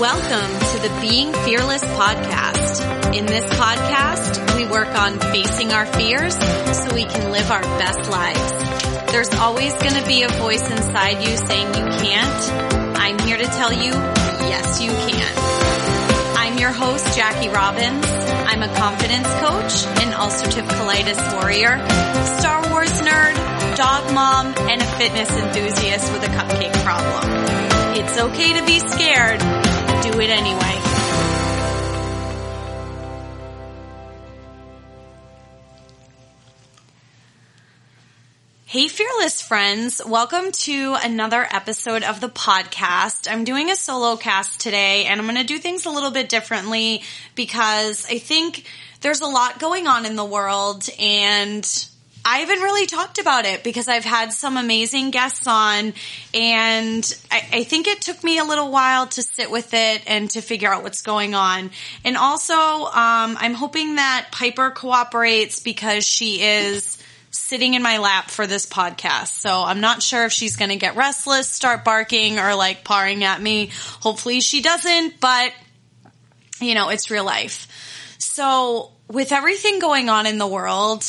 Welcome to the Being Fearless podcast. In this podcast, we work on facing our fears so we can live our best lives. There's always going to be a voice inside you saying you can't. I'm here to tell you, yes, you can. I'm your host, Jackie Robbins. I'm a confidence coach, an ulcerative colitis warrior, Star Wars nerd, dog mom, and a fitness enthusiast with a cupcake problem. It's okay to be scared. It anyway. Hey, fearless friends. Welcome to another episode of the podcast. I'm doing a solo cast today and I'm going to do things a little bit differently because I think there's a lot going on in the world and I haven't really talked about it because I've had some amazing guests on and I, I, think it took me a little while to sit with it and to figure out what's going on. And also, um, I'm hoping that Piper cooperates because she is sitting in my lap for this podcast. So I'm not sure if she's going to get restless, start barking or like pawing at me. Hopefully she doesn't, but you know, it's real life. So with everything going on in the world,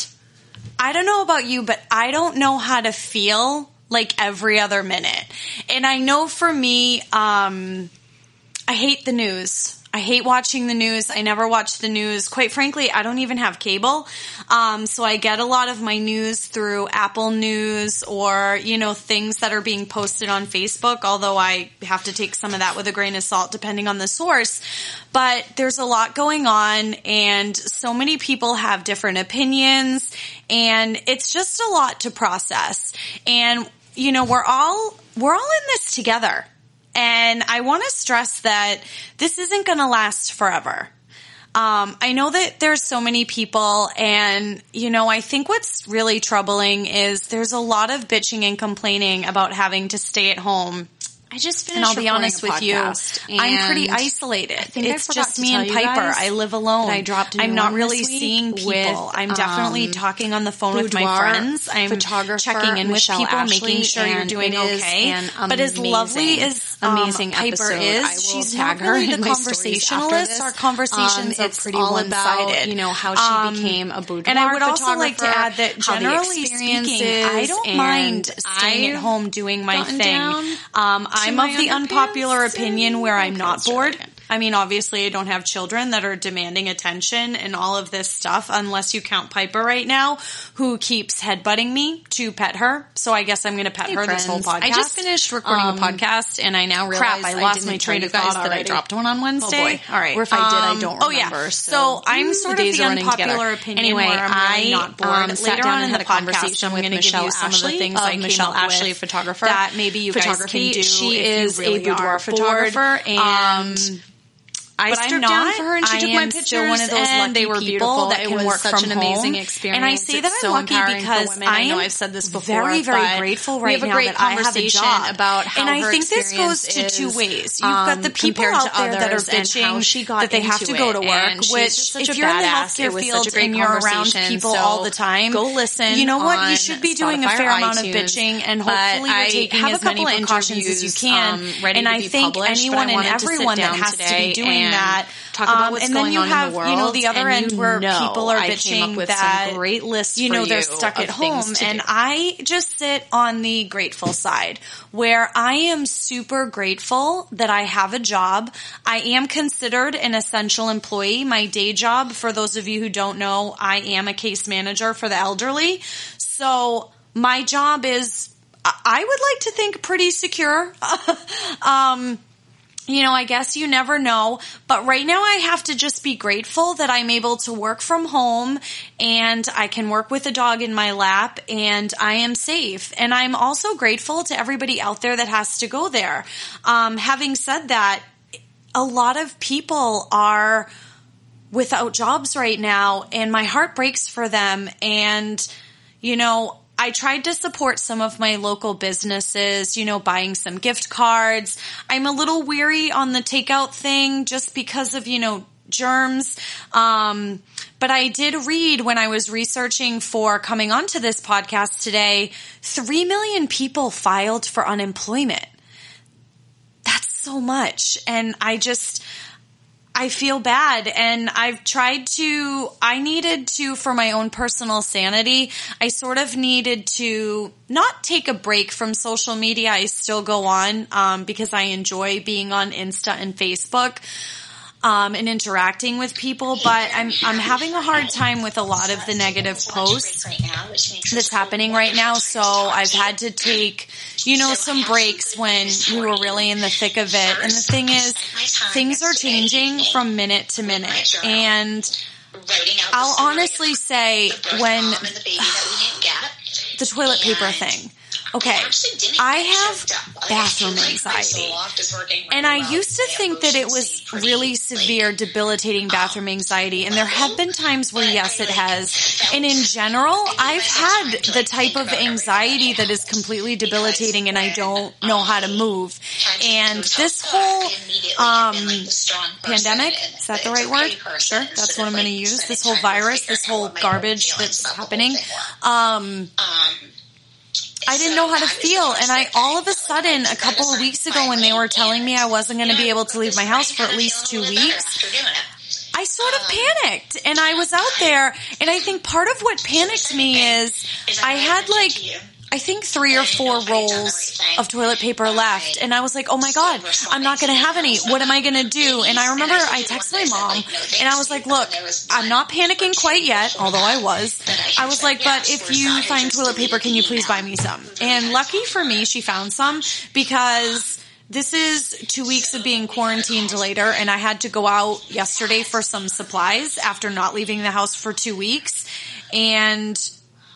I don't know about you, but I don't know how to feel like every other minute. And I know for me, um, I hate the news. I hate watching the news. I never watch the news. Quite frankly, I don't even have cable. Um, so I get a lot of my news through Apple News or, you know, things that are being posted on Facebook, although I have to take some of that with a grain of salt depending on the source. But there's a lot going on and so many people have different opinions and it's just a lot to process. And, you know, we're all, we're all in this together. And I want to stress that this isn't going to last forever. Um, I know that there's so many people and, you know, I think what's really troubling is there's a lot of bitching and complaining about having to stay at home I just finished. And I'll be honest with you, I'm pretty isolated. it's just me and Piper. I live alone. I dropped. I'm not really seeing people. With, I'm definitely um, talking on the phone with my friends. I'm checking in Michelle with people, Ashley, making sure you're doing okay. But as lovely as um, amazing Piper is, she's not really the conversationalist. Our conversations um, are pretty one sided. You know how she um, became a boudoir And I would also like to add that generally speaking, I don't mind staying at home doing my thing. Um, I'm of the unpopular opinion where I'm not bored. I mean, obviously, I don't have children that are demanding attention and all of this stuff, unless you count Piper right now, who keeps headbutting me to pet her. So I guess I'm going to pet hey, her friends. this whole podcast. I just finished recording um, a podcast, and I now realize crap, I lost my train of thought that I dropped one on Wednesday. Oh boy! All right, or if I did, I don't um, remember. Oh yeah. So, so I'm sort of the unpopular opinion. Anyway, where I'm really not bored. Um, Later on in the podcast, I'm going to give you some of the things I Michelle Ashley, photographer, that maybe you guys can do. She is a boudoir photographer, and I but I'm down for her and she I took my pictures still one of those lucky they were people that can work such from an amazing experience. And I say that it's I'm so lucky because I, I know I've said this before. Very, very grateful right now that I have a job. about how And I think this goes to two ways. You've got the um, people out there that are bitching she got that they have to go to work, which if you're in the healthcare field and you're around people all the time, go listen. You know what? You should be doing a fair amount of bitching and hopefully you're taking as many precautions as you can. And I think anyone and everyone that has to be doing that talk about um, what's going on have, in the world. You know, the other end where people are I bitching with that some great lists. You know, they're you stuck at home, and I just sit on the grateful side where I am super grateful that I have a job. I am considered an essential employee. My day job, for those of you who don't know, I am a case manager for the elderly. So my job is I would like to think pretty secure. um, you know, I guess you never know, but right now I have to just be grateful that I'm able to work from home and I can work with a dog in my lap and I am safe. And I'm also grateful to everybody out there that has to go there. Um, having said that, a lot of people are without jobs right now and my heart breaks for them. And, you know, I tried to support some of my local businesses, you know, buying some gift cards. I'm a little weary on the takeout thing just because of, you know, germs. Um, but I did read when I was researching for coming onto this podcast today, 3 million people filed for unemployment That's so much. And I just, I feel bad and I've tried to, I needed to, for my own personal sanity, I sort of needed to not take a break from social media. I still go on, um, because I enjoy being on Insta and Facebook um, and interacting with people, but I'm I'm having a hard time with a lot of the negative posts that's happening right now. So I've had to take, you know, some breaks when we were really in the thick of it. And the thing is, things are changing from minute to minute, and I'll honestly say when the toilet paper thing Okay, I have bathroom anxiety. And I used to think that it was really severe, debilitating bathroom anxiety. And there have been times where, yes, it has. And in general, I've had the type of anxiety that is completely debilitating and I don't know how to move. And this whole um, pandemic, is that the right word? Sure, that's what I'm going to use. This whole virus, this whole garbage that's happening. Um, I didn't know how to feel. And I, all of a sudden, a couple of weeks ago when they were telling me I wasn't going to be able to leave my house for at least two weeks, I sort of panicked and I was out there. And I think part of what panicked me is I had like, I think three or four rolls of toilet paper left. And I was like, oh my God, I'm not going to have any. What am I going to do? And I remember I texted my mom and I was like, look, I'm not panicking quite yet, although I was. I was like, but if you find toilet paper, can you please buy me some? And lucky for me, she found some because this is two weeks of being quarantined later and I had to go out yesterday for some supplies after not leaving the house for two weeks. And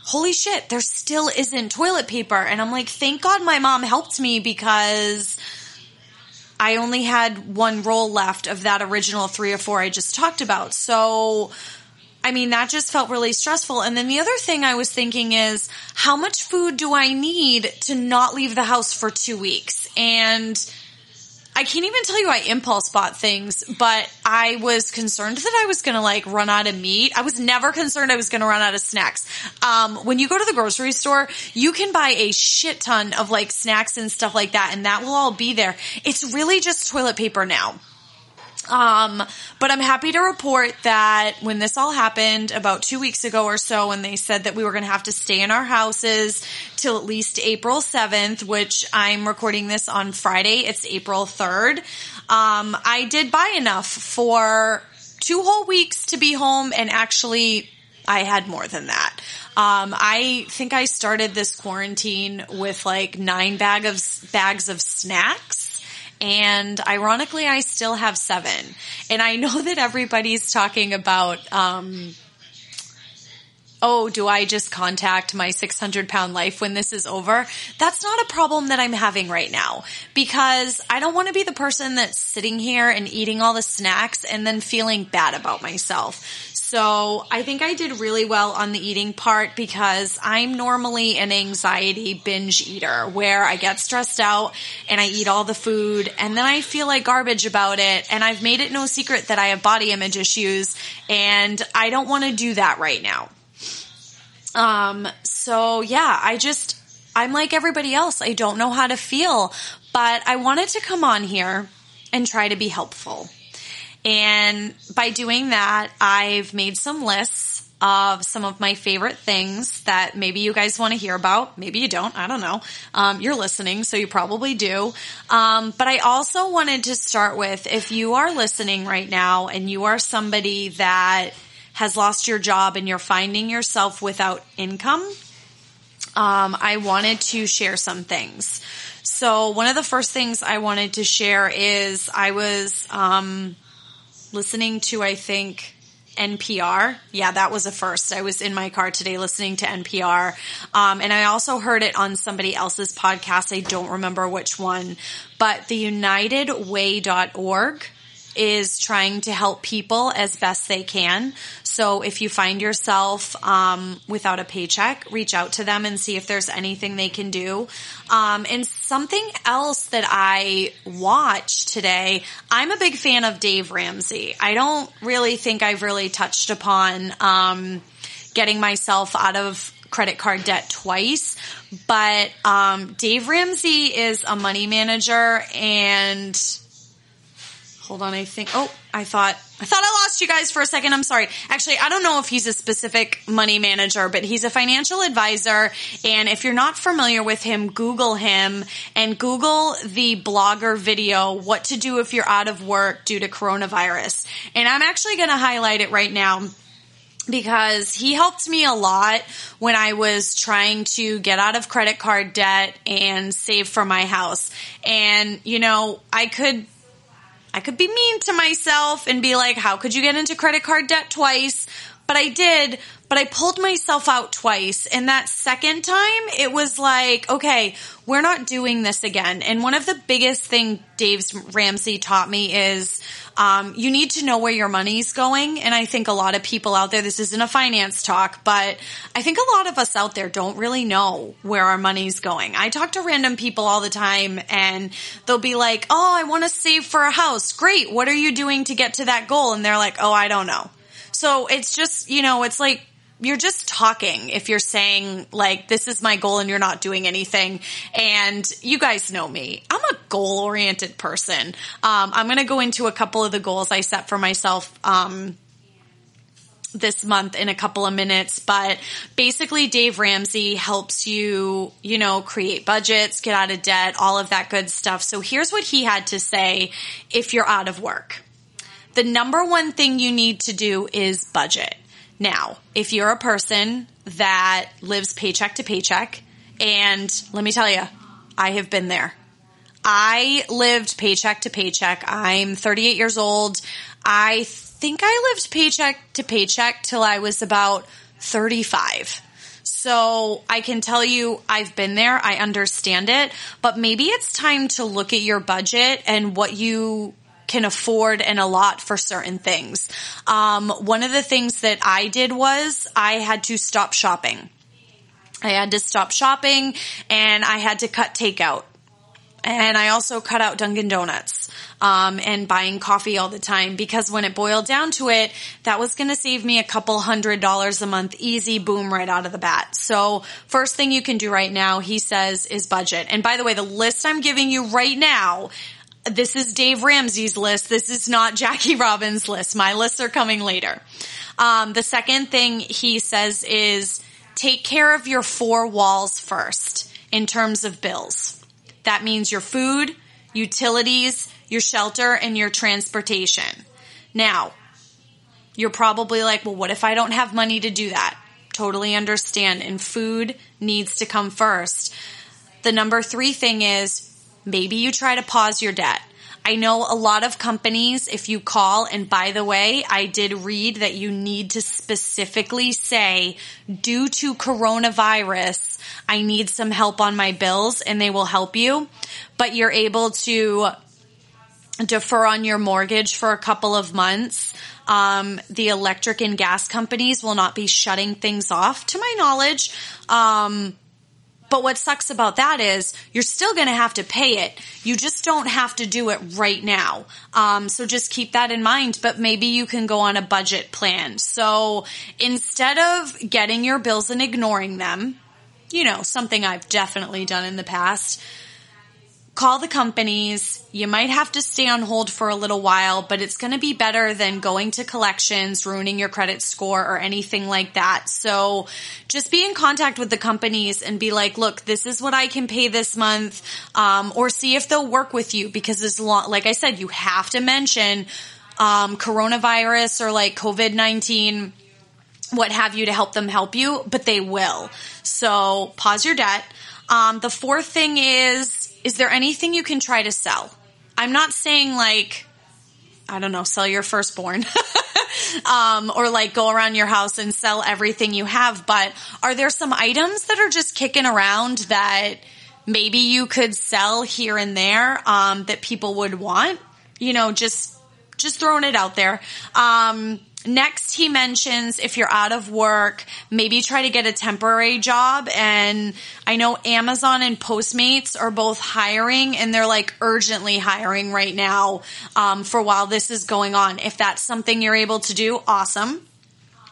holy shit, there still isn't toilet paper. And I'm like, thank God my mom helped me because I only had one roll left of that original three or four I just talked about. So, I mean, that just felt really stressful. And then the other thing I was thinking is, how much food do I need to not leave the house for two weeks? And I can't even tell you I impulse bought things, but I was concerned that I was going to like run out of meat. I was never concerned I was going to run out of snacks. Um, when you go to the grocery store, you can buy a shit ton of like snacks and stuff like that, and that will all be there. It's really just toilet paper now. Um, but I'm happy to report that when this all happened about two weeks ago or so, when they said that we were going to have to stay in our houses till at least April 7th, which I'm recording this on Friday. It's April 3rd. Um, I did buy enough for two whole weeks to be home and actually I had more than that. Um, I think I started this quarantine with like nine bag of bags of snacks and ironically, I still have seven. And I know that everybody's talking about, um, oh, do I just contact my 600 pound life when this is over? That's not a problem that I'm having right now because I don't want to be the person that's sitting here and eating all the snacks and then feeling bad about myself. So I think I did really well on the eating part because I'm normally an anxiety binge eater where I get stressed out and I eat all the food and then I feel like garbage about it. And I've made it no secret that I have body image issues and I don't want to do that right now. Um, so yeah, I just, I'm like everybody else. I don't know how to feel, but I wanted to come on here and try to be helpful. And by doing that, I've made some lists of some of my favorite things that maybe you guys want to hear about. Maybe you don't. I don't know. Um, you're listening, so you probably do. Um, but I also wanted to start with if you are listening right now and you are somebody that has lost your job and you're finding yourself without income, um, I wanted to share some things. So one of the first things I wanted to share is I was um, listening to, I think, NPR. Yeah, that was a first. I was in my car today listening to NPR. Um, and I also heard it on somebody else's podcast. I don't remember which one, but the unitedway.org is trying to help people as best they can. So if you find yourself um, without a paycheck, reach out to them and see if there's anything they can do. Um, and something else that I watched today, I'm a big fan of Dave Ramsey. I don't really think I've really touched upon um, getting myself out of credit card debt twice, but um, Dave Ramsey is a money manager and hold on, I think, oh, I thought, I thought I lost you guys for a second. I'm sorry. Actually, I don't know if he's a specific money manager, but he's a financial advisor. And if you're not familiar with him, Google him and Google the blogger video, what to do if you're out of work due to coronavirus. And I'm actually going to highlight it right now because he helped me a lot when I was trying to get out of credit card debt and save for my house. And, you know, I could I could be mean to myself and be like, how could you get into credit card debt twice? But I did, but I pulled myself out twice. And that second time, it was like, okay, we're not doing this again. And one of the biggest thing Dave Ramsey taught me is, um, you need to know where your money's going. And I think a lot of people out there, this isn't a finance talk, but I think a lot of us out there don't really know where our money's going. I talk to random people all the time and they'll be like, Oh, I want to save for a house. Great. What are you doing to get to that goal? And they're like, Oh, I don't know. So it's just, you know, it's like you're just talking if you're saying like this is my goal and you're not doing anything and you guys know me i'm a goal oriented person um, i'm going to go into a couple of the goals i set for myself um, this month in a couple of minutes, but basically Dave Ramsey helps you, you know, create budgets, get out of debt, all of that good stuff. So here's what he had to say if you're out of work. The number one thing you need to do is budget. Now, if you're a person that lives paycheck to paycheck, and let me tell you, I have been there. I lived paycheck to paycheck. I'm 38 years old. I think I lived paycheck to paycheck till I was about 35. So I can tell you I've been there. I understand it, but maybe it's time to look at your budget and what you can afford and allot for certain things. Um, one of the things that I did was I had to stop shopping. I had to stop shopping and I had to cut takeout. And I also cut out Dunkin' Donuts um, and buying coffee all the time because when it boiled down to it, that was going to save me a couple hundred dollars a month, easy, boom, right out of the bat. So first thing you can do right now, he says, is budget. And by the way, the list I'm giving you right now this is Dave Ramsey's list. This is not Jackie Robbins' list. My lists are coming later. Um, the second thing he says is take care of your four walls first in terms of bills. That means your food, utilities, your shelter, and your transportation. Now, you're probably like, well, what if I don't have money to do that? Totally understand. And food needs to come first. The number three thing is Maybe you try to pause your debt. I know a lot of companies, if you call, and by the way, I did read that you need to specifically say, due to coronavirus, I need some help on my bills, and they will help you. But you're able to defer on your mortgage for a couple of months. Um, the electric and gas companies will not be shutting things off, to my knowledge. Um, but what sucks about that is you're still going to have to pay it. You just don't have to do it right now. Um, so just keep that in mind. But maybe you can go on a budget plan. So instead of getting your bills and ignoring them, you know, something I've definitely done in the past, call the companies. You might have to stay on hold for a little while, but it's going to be better than going to collections, ruining your credit score or anything like that. So just be in contact with the companies and be like, look, this is what I can pay this month. Um, or see if they'll work with you because as long, like I said, you have to mention, um, coronavirus or like COVID-19 what have you to help them help you, but they will. So pause your debt. Um, the fourth thing is is there anything you can try to sell? I'm not saying like, I don't know, sell your firstborn. um, or like go around your house and sell everything you have. But are there some items that are just kicking around that maybe you could sell here and there um, that people would want? You know, just just throwing it out there. Um, Next, he mentions if you're out of work, maybe try to get a temporary job. And I know Amazon and Postmates are both hiring and they're like urgently hiring right now um, for while this is going on. If that's something you're able to do, awesome.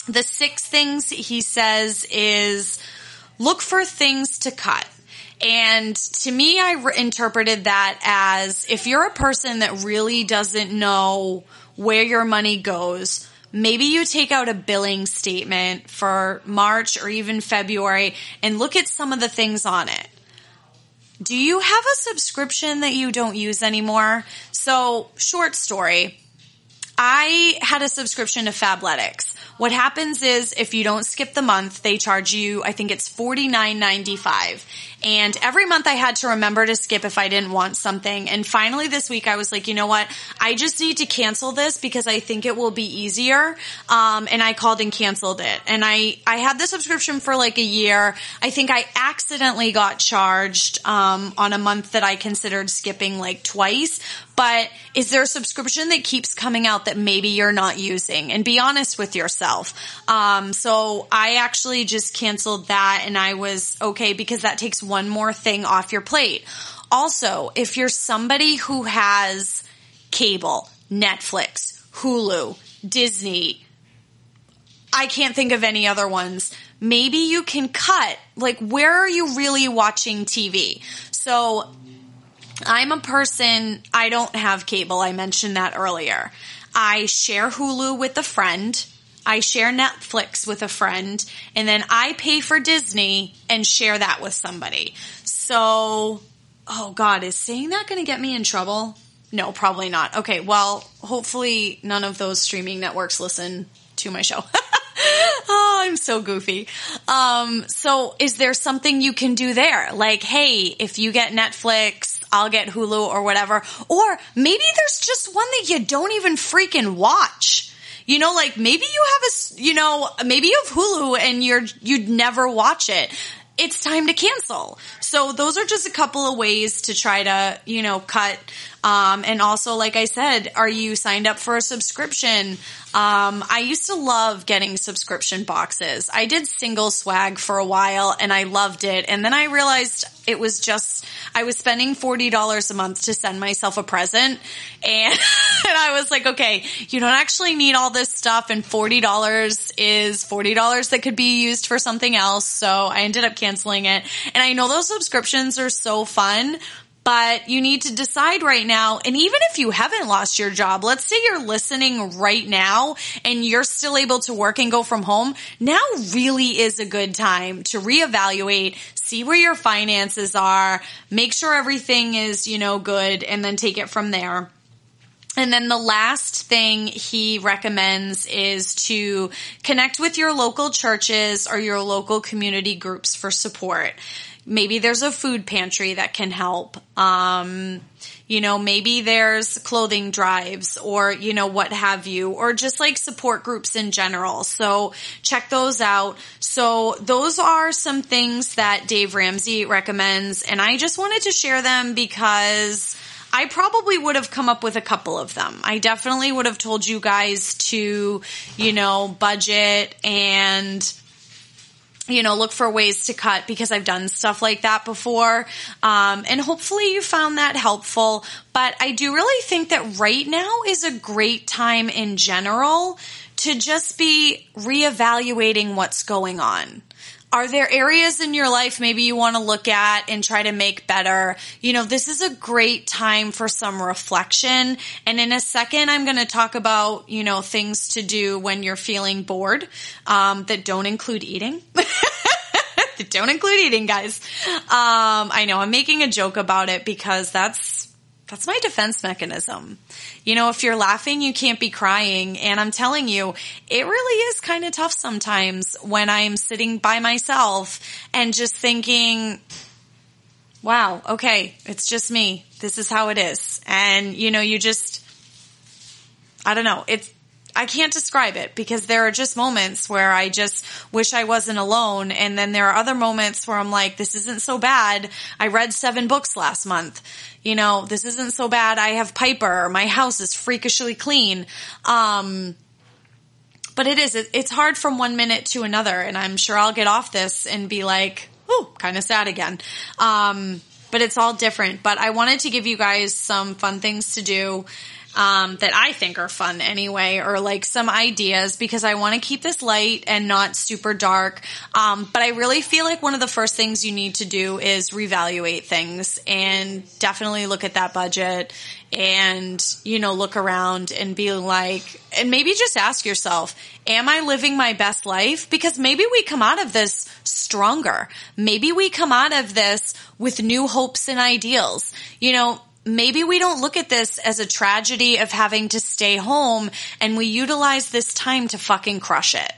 The six things he says is look for things to cut. And to me, I re- interpreted that as if you're a person that really doesn't know where your money goes, maybe you take out a billing statement for March or even February and look at some of the things on it. Do you have a subscription that you don't use anymore? So, short story. I had a subscription to Fabletics. What happens is if you don't skip the month, they charge you, I think it's forty nine ninety five. And every month I had to remember to skip if I didn't want something. And finally this week I was like, you know what? I just need to cancel this because I think it will be easier. Um, and I called and canceled it. And I, I had the subscription for like a year. I think I accidentally got charged, um, on a month that I considered skipping like twice. But is there a subscription that keeps coming out that maybe you're not using? And be honest with yourself. Um, so I actually just canceled that and I was okay because that takes one more thing off your plate. Also, if you're somebody who has cable, Netflix, Hulu, Disney, I can't think of any other ones. Maybe you can cut, like, where are you really watching TV? So, I'm a person, I don't have cable. I mentioned that earlier. I share Hulu with a friend. I share Netflix with a friend and then I pay for Disney and share that with somebody. So, oh God, is saying that going to get me in trouble? No, probably not. Okay, well, hopefully none of those streaming networks listen to my show. oh, I'm so goofy. Um, so is there something you can do there? Like, hey, if you get Netflix, I'll get Hulu or whatever. Or maybe there's just one that you don't even freaking watch. You know, like maybe you have a, you know, maybe you have Hulu and you're, you'd never watch it. It's time to cancel. So those are just a couple of ways to try to, you know, cut um, and also, like I said, are you signed up for a subscription? Um, I used to love getting subscription boxes. I did single swag for a while and I loved it. And then I realized it was just, I was spending $40 a month to send myself a present. And, and I was like, okay, you don't actually need all this stuff. And $40 is $40 that could be used for something else. So I ended up canceling it. And I know those subscriptions are so fun, but you need to decide right now. And even if you haven't lost your job, let's say you're listening right now and you're still able to work and go from home. Now really is a good time to reevaluate, see where your finances are, make sure everything is, you know, good and then take it from there. And then the last thing he recommends is to connect with your local churches or your local community groups for support maybe there's a food pantry that can help. Um, you know, maybe there's clothing drives or, you know, what have you, or just like support groups in general. So check those out. So those are some things that Dave Ramsey recommends. And I just wanted to share them because I probably would have come up with a couple of them. I definitely would have told you guys to, you know, budget and, you know, look for ways to cut because I've done stuff like that before. Um, and hopefully you found that helpful. But I do really think that right now is a great time in general to just be reevaluating what's going on. Are there areas in your life maybe you want to look at and try to make better? You know, this is a great time for some reflection. And in a second, I'm going to talk about, you know, things to do when you're feeling bored, um, that don't include eating. that don't include eating, guys. Um, I know I'm making a joke about it because that's that's my defense mechanism. You know, if you're laughing, you can't be crying. And I'm telling you, it really is kind of tough sometimes when I'm sitting by myself and just thinking, wow, okay, it's just me. This is how it is. And, you know, you just, I don't know. It's, I can't describe it because there are just moments where I just wish I wasn't alone. And then there are other moments where I'm like, this isn't so bad. I read seven books last month. You know, this isn't so bad. I have Piper. My house is freakishly clean. Um, but it is, it's hard from one minute to another. And I'm sure I'll get off this and be like, oh, kind of sad again. Um, but it's all different. But I wanted to give you guys some fun things to do um, that I think are fun anyway, or like some ideas because I want to keep this light and not super dark. Um, but I really feel like one of the first things you need to do is reevaluate things and definitely look at that budget and, you know, look around and be like, and maybe just ask yourself, am I living my best life? Because maybe we come out of this stronger. Maybe we come out of this with new hopes and ideals. You know, maybe we don't look at this as a tragedy of having to stay home and we utilize this time to fucking crush it.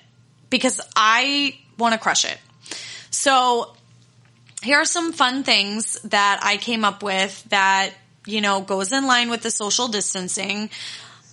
Because I want to crush it. So here are some fun things that I came up with that you know, goes in line with the social distancing.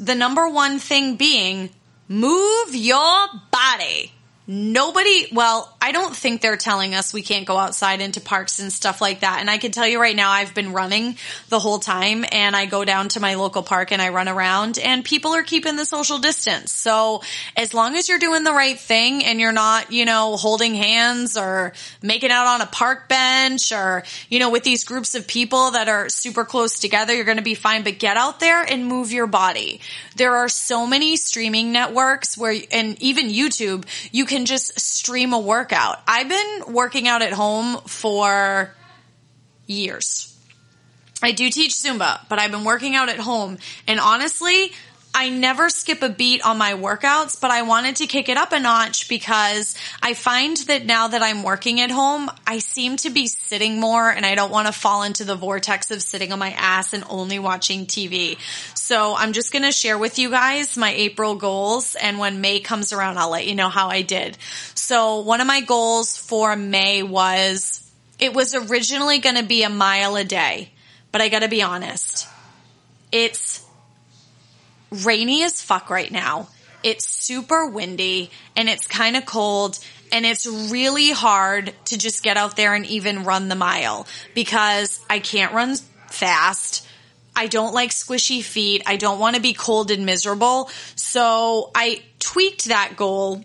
The number one thing being move your body nobody, well, I don't think they're telling us we can't go outside into parks and stuff like that. And I can tell you right now, I've been running the whole time and I go down to my local park and I run around and people are keeping the social distance. So as long as you're doing the right thing and you're not, you know, holding hands or making out on a park bench or, you know, with these groups of people that are super close together, you're going to be fine. But get out there and move your body. There are so many streaming networks where, and even YouTube, you can can just stream a workout. I've been working out at home for years. I do teach Zumba, but I've been working out at home and honestly, I never skip a beat on my workouts, but I wanted to kick it up a notch because I find that now that I'm working at home, I seem to be sitting more and I don't want to fall into the vortex of sitting on my ass and only watching TV. So I'm just going to share with you guys my April goals and when May comes around, I'll let you know how I did. So one of my goals for May was it was originally going to be a mile a day, but I got to be honest. It's rainy as fuck right now. It's super windy and it's kind of cold and it's really hard to just get out there and even run the mile because I can't run fast. I don't like squishy feet. I don't want to be cold and miserable. So I tweaked that goal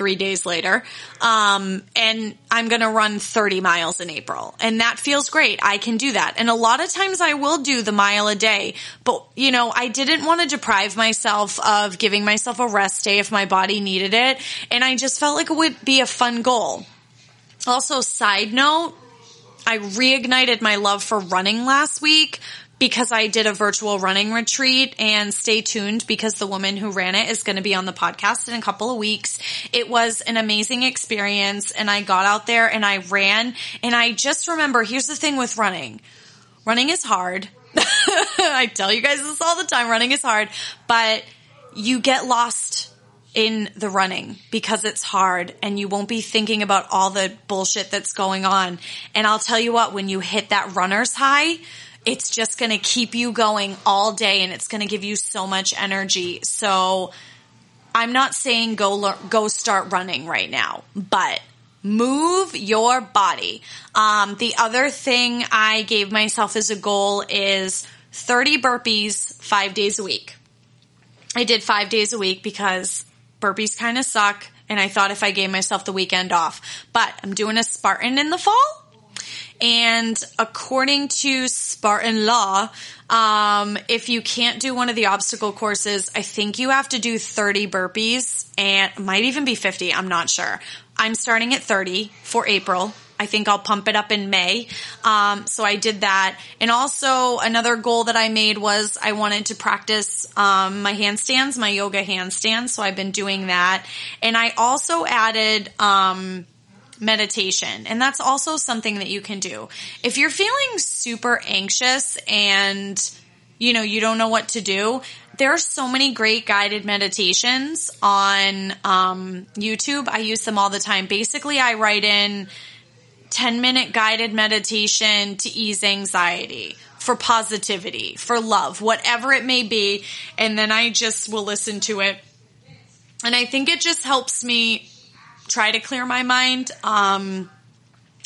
three days later. Um, and I'm going to run 30 miles in April. And that feels great. I can do that. And a lot of times I will do the mile a day, but you know, I didn't want to deprive myself of giving myself a rest day if my body needed it. And I just felt like it would be a fun goal. Also, side note, I reignited my love for running last week because I did a virtual running retreat and stay tuned because the woman who ran it is going to be on the podcast in a couple of weeks. It was an amazing experience and I got out there and I ran and I just remember here's the thing with running. Running is hard. I tell you guys this all the time. Running is hard, but you get lost in the running because it's hard and you won't be thinking about all the bullshit that's going on. And I'll tell you what, when you hit that runner's high, it's just going to keep you going all day and it's going to give you so much energy. So I'm not saying go go start running right now, but move your body. Um, the other thing I gave myself as a goal is 30 burpees five days a week. I did five days a week because burpees kind of suck. And I thought if I gave myself the weekend off, but I'm doing a Spartan in the fall and according to Spartan law, um, if you can't do one of the obstacle courses, I think you have to do 30 burpees and might even be 50. I'm not sure. I'm starting at 30 for April. I think I'll pump it up in May. Um, so I did that. And also another goal that I made was I wanted to practice, um, my handstands, my yoga handstands. So I've been doing that. And I also added, um, meditation. And that's also something that you can do. If you're feeling super anxious and, you know, you don't know what to do, there are so many great guided meditations on um, YouTube. I use them all the time. Basically, I write in 10 minute guided meditation to ease anxiety for positivity, for love, whatever it may be. And then I just will listen to it. And I think it just helps me try to clear my mind. Um,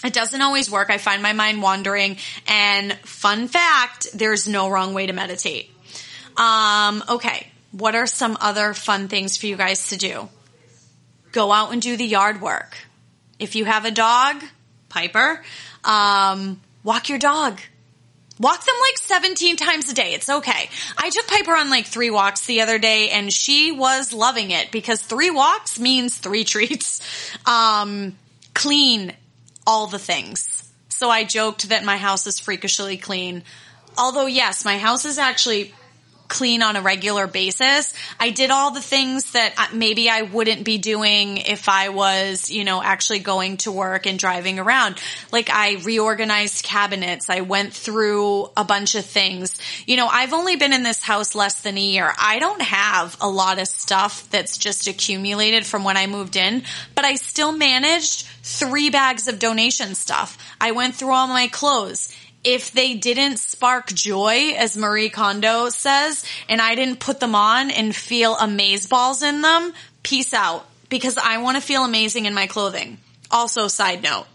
it doesn't always work. I find my mind wandering. And fun fact, there's no wrong way to meditate. Um, okay. What are some other fun things for you guys to do? Go out and do the yard work. If you have a dog, Piper, um, walk your dog. Walk them like 17 times a day. It's okay. I took Piper on like three walks the other day and she was loving it because three walks means three treats. Um, clean all the things. So I joked that my house is freakishly clean. Although yes, my house is actually clean on a regular basis. I did all the things that maybe I wouldn't be doing if I was, you know, actually going to work and driving around. Like I reorganized cabinets. I went through a bunch of things. You know, I've only been in this house less than a year. I don't have a lot of stuff that's just accumulated from when I moved in, but I still managed three bags of donation stuff. I went through all my clothes if they didn't spark joy, as Marie Kondo says, and I didn't put them on and feel amaze balls in them, peace out. Because I want to feel amazing in my clothing. Also, side note.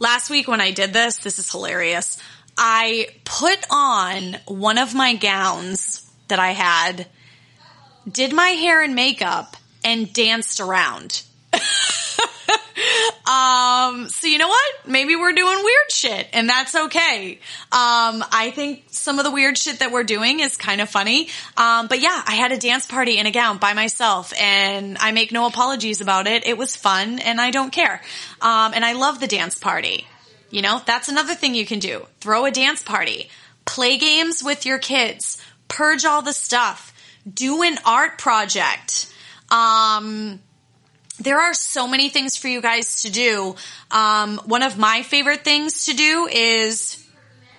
Last week when I did this, this is hilarious. I put on one of my gowns that I had, did my hair and makeup, and danced around. Um, so you know what? Maybe we're doing weird shit and that's okay. Um, I think some of the weird shit that we're doing is kind of funny. Um, but yeah, I had a dance party in a gown by myself and I make no apologies about it. It was fun and I don't care. Um, and I love the dance party. You know, that's another thing you can do. Throw a dance party. Play games with your kids. Purge all the stuff. Do an art project. Um, there are so many things for you guys to do. Um, one of my favorite things to do is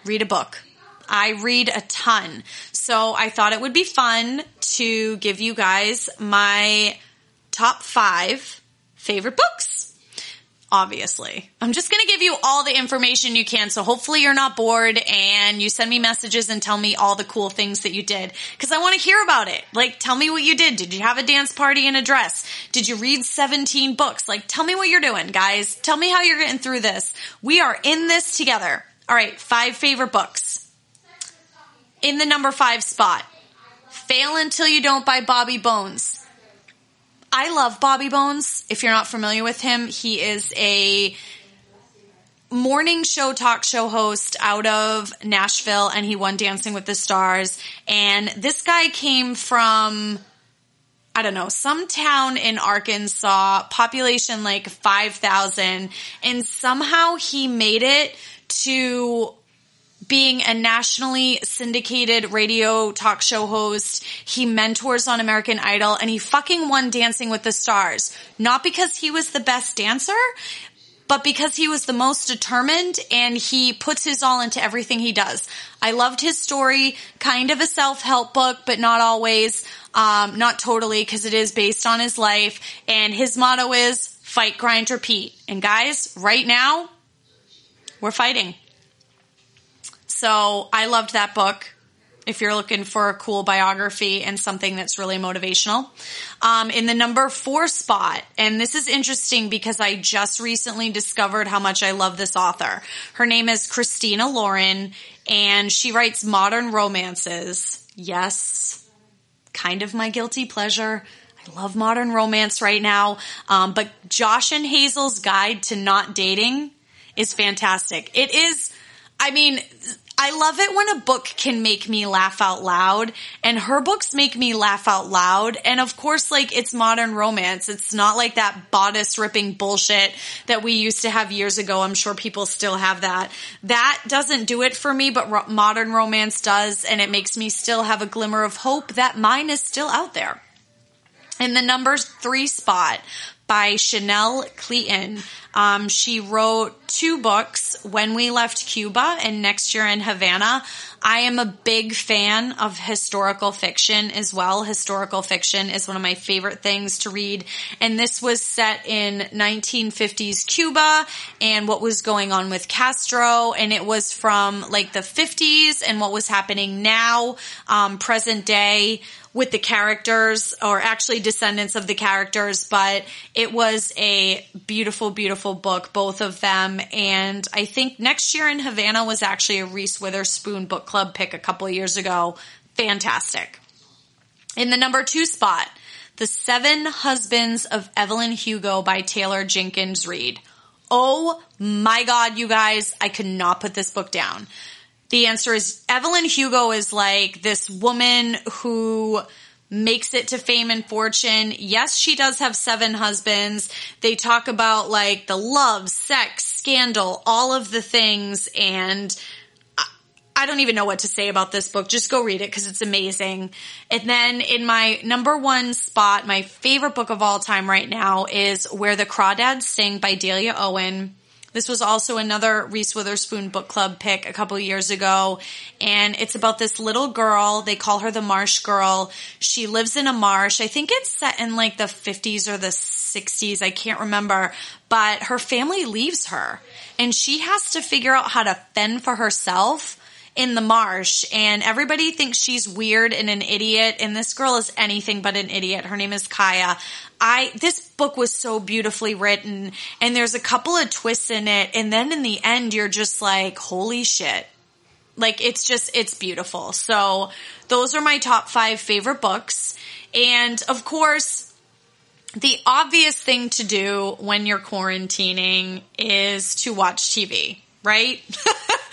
read a book. I read a ton. So I thought it would be fun to give you guys my top five favorite books obviously. I'm just going to give you all the information you can. So hopefully you're not bored and you send me messages and tell me all the cool things that you did because I want to hear about it. Like tell me what you did. Did you have a dance party in a dress? Did you read 17 books? Like tell me what you're doing, guys. Tell me how you're getting through this. We are in this together. All right. Five favorite books. In the number five spot. Fail Until You Don't by Bobby Bones. I love Bobby Bones. If you're not familiar with him, he is a morning show talk show host out of Nashville and he won Dancing with the Stars. And this guy came from, I don't know, some town in Arkansas, population like 5,000. And somehow he made it to being a nationally syndicated radio talk show host. He mentors on American Idol and he fucking won Dancing with the Stars. Not because he was the best dancer, but because he was the most determined and he puts his all into everything he does. I loved his story, kind of a self-help book, but not always, um, not totally, because it is based on his life. And his motto is fight, grind, repeat. And guys, right now, we're fighting. So I loved that book. If you're looking for a cool biography and something that's really motivational. Um, in the number four spot, and this is interesting because I just recently discovered how much I love this author. Her name is Christina Lauren and she writes modern romances. Yes, kind of my guilty pleasure. I love modern romance right now. Um, but Josh and Hazel's guide to not dating is fantastic. It is, I mean, I love it when a book can make me laugh out loud and her books make me laugh out loud. And of course, like it's modern romance. It's not like that bodice ripping bullshit that we used to have years ago. I'm sure people still have that. That doesn't do it for me, but ro- modern romance does. And it makes me still have a glimmer of hope that mine is still out there. In the number three spot, by Chanel Cleeton. Um, she wrote two books, When We Left Cuba and Next Year in Havana. I am a big fan of historical fiction as well. Historical fiction is one of my favorite things to read. And this was set in 1950s Cuba and what was going on with Castro. And it was from like the 50s and what was happening now, um, present day with the characters or actually descendants of the characters, but it was a beautiful, beautiful book, both of them. And I think next year in Havana was actually a Reese Witherspoon book club pick a couple years ago. Fantastic. In the number two spot, The Seven Husbands of Evelyn Hugo by Taylor Jenkins Reid. Oh my God, you guys, I could not put this book down. The answer is Evelyn Hugo is like this woman who makes it to fame and fortune. Yes, she does have seven husbands. They talk about like the love, sex, scandal, all of the things. And I don't even know what to say about this book. Just go read it because it's amazing. And then in my number one spot, my favorite book of all time right now is Where the Crawdads Sing by Delia Owen. This was also another Reese Witherspoon book club pick a couple years ago. And it's about this little girl. They call her the marsh girl. She lives in a marsh. I think it's set in like the 50s or the 60s. I can't remember, but her family leaves her and she has to figure out how to fend for herself in the marsh and everybody thinks she's weird and an idiot and this girl is anything but an idiot. Her name is Kya. I this book was so beautifully written and there's a couple of twists in it and then in the end you're just like holy shit. Like it's just it's beautiful. So those are my top 5 favorite books and of course the obvious thing to do when you're quarantining is to watch TV, right?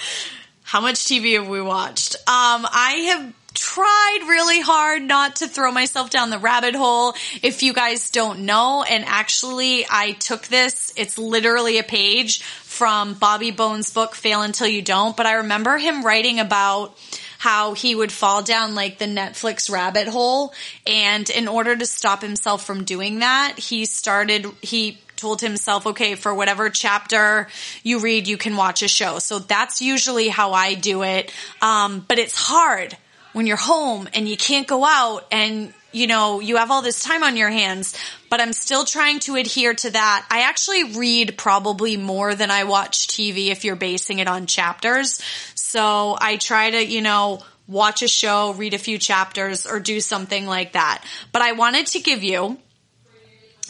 How much TV have we watched? Um, I have tried really hard not to throw myself down the rabbit hole. If you guys don't know, and actually I took this, it's literally a page from Bobby Bones' book, Fail Until You Don't, but I remember him writing about how he would fall down like the Netflix rabbit hole. And in order to stop himself from doing that, he started, he told himself, okay, for whatever chapter you read, you can watch a show. So that's usually how I do it. Um, but it's hard when you're home and you can't go out and you know, you have all this time on your hands, but I'm still trying to adhere to that. I actually read probably more than I watch TV if you're basing it on chapters. So I try to, you know, watch a show, read a few chapters, or do something like that. But I wanted to give you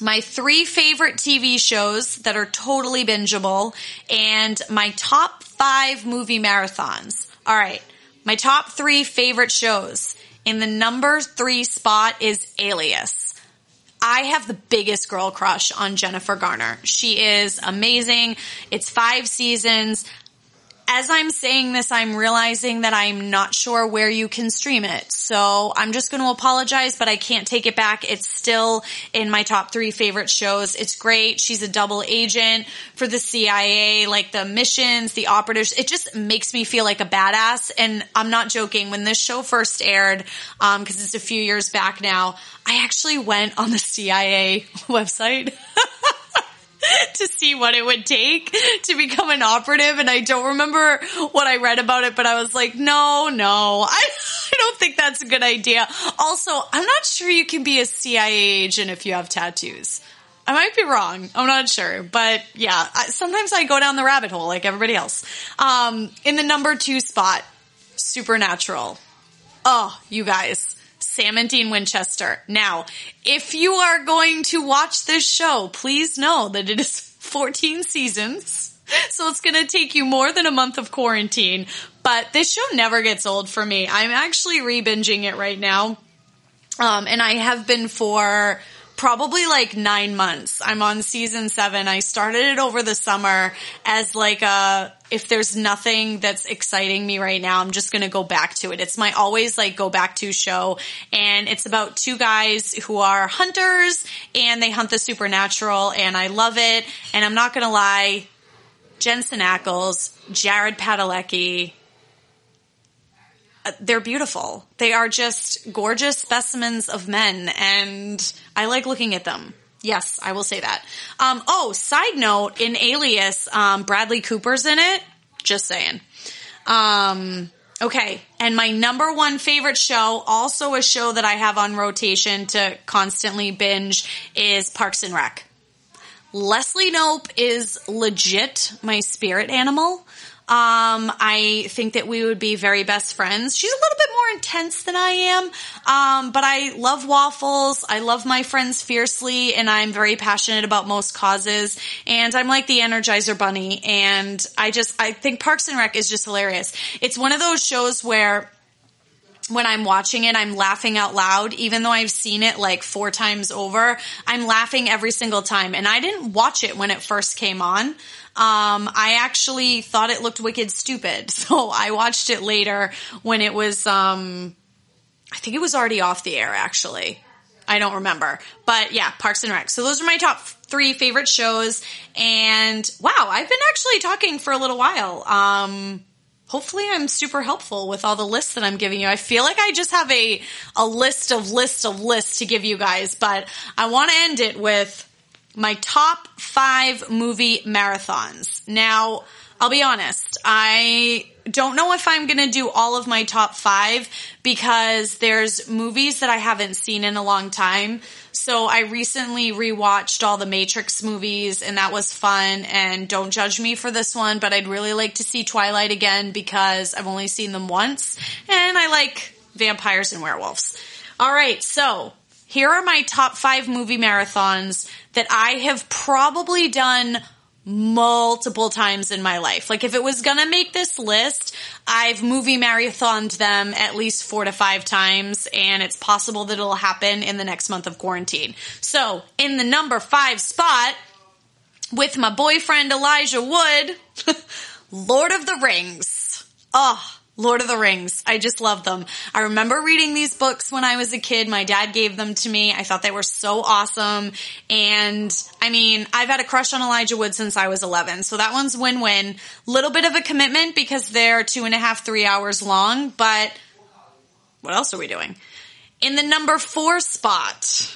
my three favorite TV shows that are totally bingeable, and my top five movie marathons. All right. My top three favorite shows. In the number three spot is Alias. I have the biggest girl crush on Jennifer Garner. She is amazing. It's five seasons as I'm saying this, I'm realizing that I'm not sure where you can stream it. So I'm just going to apologize, but I can't take it back. It's still in my top three favorite shows. It's great. She's a double agent for the CIA, like the missions, the operatives. It just makes me feel like a badass. And I'm not joking. When this show first aired, um, cause it's a few years back now, I actually went on the CIA website. to see what it would take to become an operative. And I don't remember what I read about it, but I was like, no, no, I, I don't think that's a good idea. Also, I'm not sure you can be a CIA agent if you have tattoos. I might be wrong. I'm not sure, but yeah, I, sometimes I go down the rabbit hole like everybody else. Um, in the number two spot, Supernatural. Oh, you guys. Sam and Dean Winchester. Now, if you are going to watch this show, please know that it is 14 seasons. So it's going to take you more than a month of quarantine, but this show never gets old for me. I'm actually re-binging it right now. Um, and I have been for probably like nine months. I'm on season seven. I started it over the summer as like a, if there's nothing that's exciting me right now, I'm just going to go back to it. It's my always like go back to show. And it's about two guys who are hunters and they hunt the supernatural and I love it. And I'm not going to lie. Jensen Ackles, Jared Padalecki, they're beautiful. They are just gorgeous specimens of men, and I like looking at them. Yes, I will say that. Um, oh, side note, in Alias, um, Bradley Cooper's in it. Just saying. Um, okay, and my number one favorite show, also a show that I have on rotation to constantly binge, is Parks and Rec. Leslie Knope is legit my spirit animal. Um, I think that we would be very best friends. She's a little bit more intense than I am. Um, but I love waffles. I love my friends fiercely and I'm very passionate about most causes. And I'm like the Energizer Bunny. And I just, I think Parks and Rec is just hilarious. It's one of those shows where when I'm watching it, I'm laughing out loud, even though I've seen it like four times over. I'm laughing every single time. And I didn't watch it when it first came on. Um, I actually thought it looked wicked stupid, so I watched it later when it was. Um, I think it was already off the air. Actually, I don't remember, but yeah, Parks and Rec. So those are my top three favorite shows. And wow, I've been actually talking for a little while. Um, hopefully I'm super helpful with all the lists that I'm giving you. I feel like I just have a, a list of lists of lists to give you guys, but I want to end it with my top five movie marathons. Now, I'll be honest, I don't know if I'm going to do all of my top five because there's movies that I haven't seen in a long time. So I recently rewatched all the Matrix movies and that was fun. And don't judge me for this one, but I'd really like to see Twilight again because I've only seen them once and I like vampires and werewolves. All right. So here are my top five movie marathons that I have probably done multiple times in my life. Like if it was gonna make this list, I've movie marathoned them at least four to five times and it's possible that it'll happen in the next month of quarantine. So in the number five spot with my boyfriend Elijah Wood, Lord of the Rings. Oh, Lord of the Rings. I just love them. I remember reading these books when I was a kid. My dad gave them to me. I thought they were so awesome. And I mean, I've had a crush on Elijah Wood since I was 11. So that one's win-win. Little bit of a commitment because they're two and a half, three hours long. But what else are we doing? In the number four spot,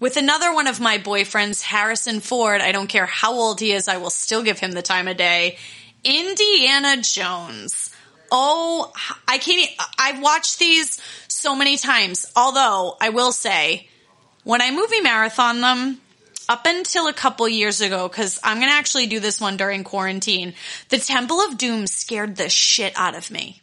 with another one of my boyfriends, Harrison Ford, I don't care how old he is, I will still give him the time of day. Indiana Jones. Oh, I can't. I've watched these so many times. Although I will say, when I movie marathon them, up until a couple years ago, because I'm going to actually do this one during quarantine, the Temple of Doom scared the shit out of me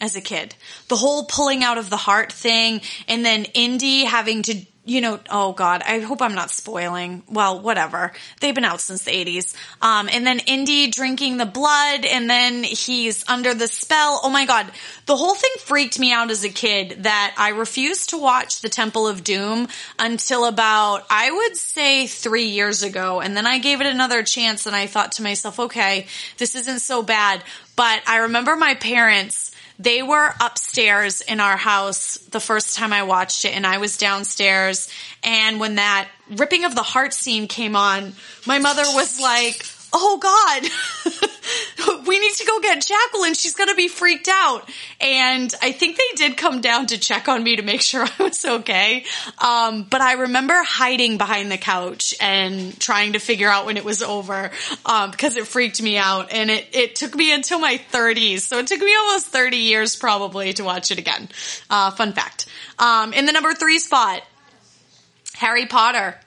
as a kid. The whole pulling out of the heart thing, and then Indy having to you know, oh God, I hope I'm not spoiling. Well, whatever. They've been out since the 80s. Um, and then Indy drinking the blood and then he's under the spell. Oh my God. The whole thing freaked me out as a kid that I refused to watch the Temple of Doom until about, I would say three years ago. And then I gave it another chance and I thought to myself, okay, this isn't so bad. But I remember my parents they were upstairs in our house the first time I watched it, and I was downstairs. And when that ripping of the heart scene came on, my mother was like, oh God, we need to go get Jacqueline. She's going to be freaked out. And I think they did come down to check on me to make sure I was okay. Um, but I remember hiding behind the couch and trying to figure out when it was over, um, because it freaked me out. And it, it took me until my 30s. So it took me almost 30 years probably to watch it again. Uh, fun fact. Um, in the number three spot, Harry Potter.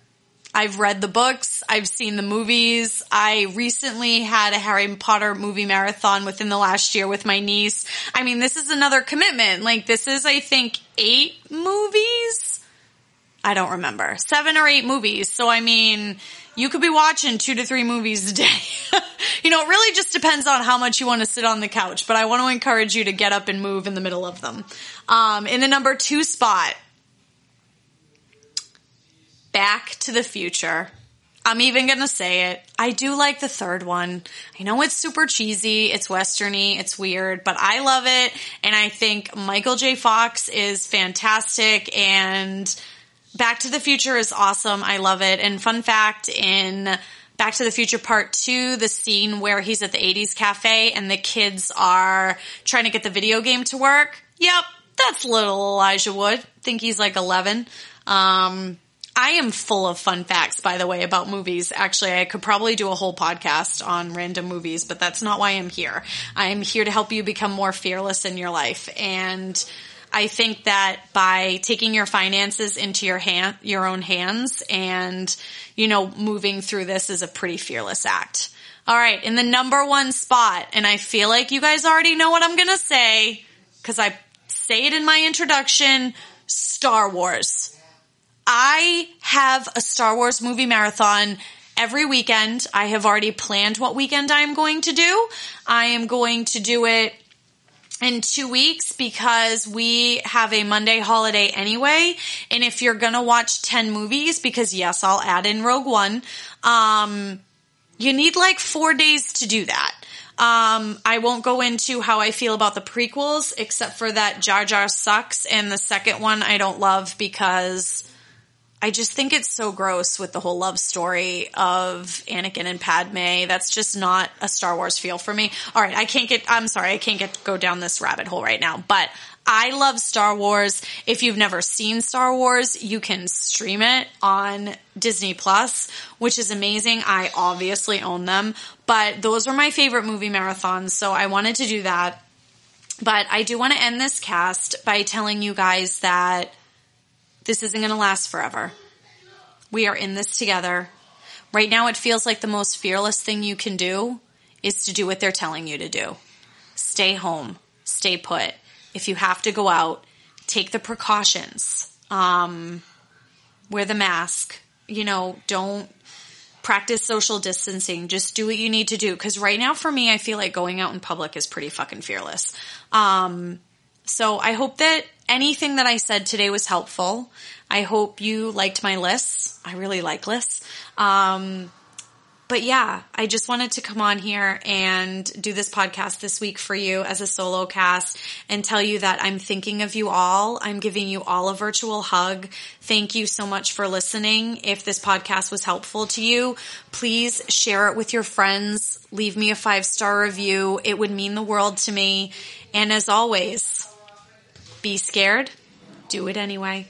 I've read the books. I've seen the movies. I recently had a Harry Potter movie marathon within the last year with my niece. I mean, this is another commitment. Like, this is, I think, eight movies? I don't remember. Seven or eight movies. So, I mean, you could be watching two to three movies a day. you know, it really just depends on how much you want to sit on the couch, but I want to encourage you to get up and move in the middle of them. Um, in the number two spot, Back to the Future. I'm even gonna say it. I do like the third one. I know it's super cheesy, it's westerny, it's weird, but I love it. And I think Michael J. Fox is fantastic and Back to the Future is awesome. I love it. And fun fact in Back to the Future Part 2, the scene where he's at the 80s cafe and the kids are trying to get the video game to work. Yep, that's little Elijah Wood. think he's like 11. Um, I am full of fun facts, by the way, about movies. Actually, I could probably do a whole podcast on random movies, but that's not why I'm here. I'm here to help you become more fearless in your life. And I think that by taking your finances into your hand, your own hands and, you know, moving through this is a pretty fearless act. All right. In the number one spot, and I feel like you guys already know what I'm going to say because I say it in my introduction, Star Wars. I have a Star Wars movie marathon every weekend. I have already planned what weekend I am going to do. I am going to do it in two weeks because we have a Monday holiday anyway. And if you're going to watch 10 movies, because yes, I'll add in Rogue One, um, you need like four days to do that. Um, I won't go into how I feel about the prequels, except for that Jar Jar sucks, and the second one I don't love because I just think it's so gross with the whole love story of Anakin and Padme. That's just not a Star Wars feel for me. All right, I can't get. I'm sorry, I can't get go down this rabbit hole right now, but I love Star Wars. If you've never seen Star Wars, you can stream it on Disney Plus, which is amazing. I obviously own them, but those are my favorite movie marathons. So I wanted to do that. But I do want to end this cast by telling you guys that this isn't going to last forever. We are in this together. Right now, it feels like the most fearless thing you can do is to do what they're telling you to do. Stay home. Stay put if you have to go out, take the precautions. Um, wear the mask. You know, don't practice social distancing. Just do what you need to do. Cause right now for me, I feel like going out in public is pretty fucking fearless. Um, so I hope that anything that I said today was helpful. I hope you liked my lists. I really like lists. Um, but yeah, I just wanted to come on here and do this podcast this week for you as a solo cast and tell you that I'm thinking of you all. I'm giving you all a virtual hug. Thank you so much for listening. If this podcast was helpful to you, please share it with your friends. Leave me a five star review. It would mean the world to me. And as always, be scared. Do it anyway.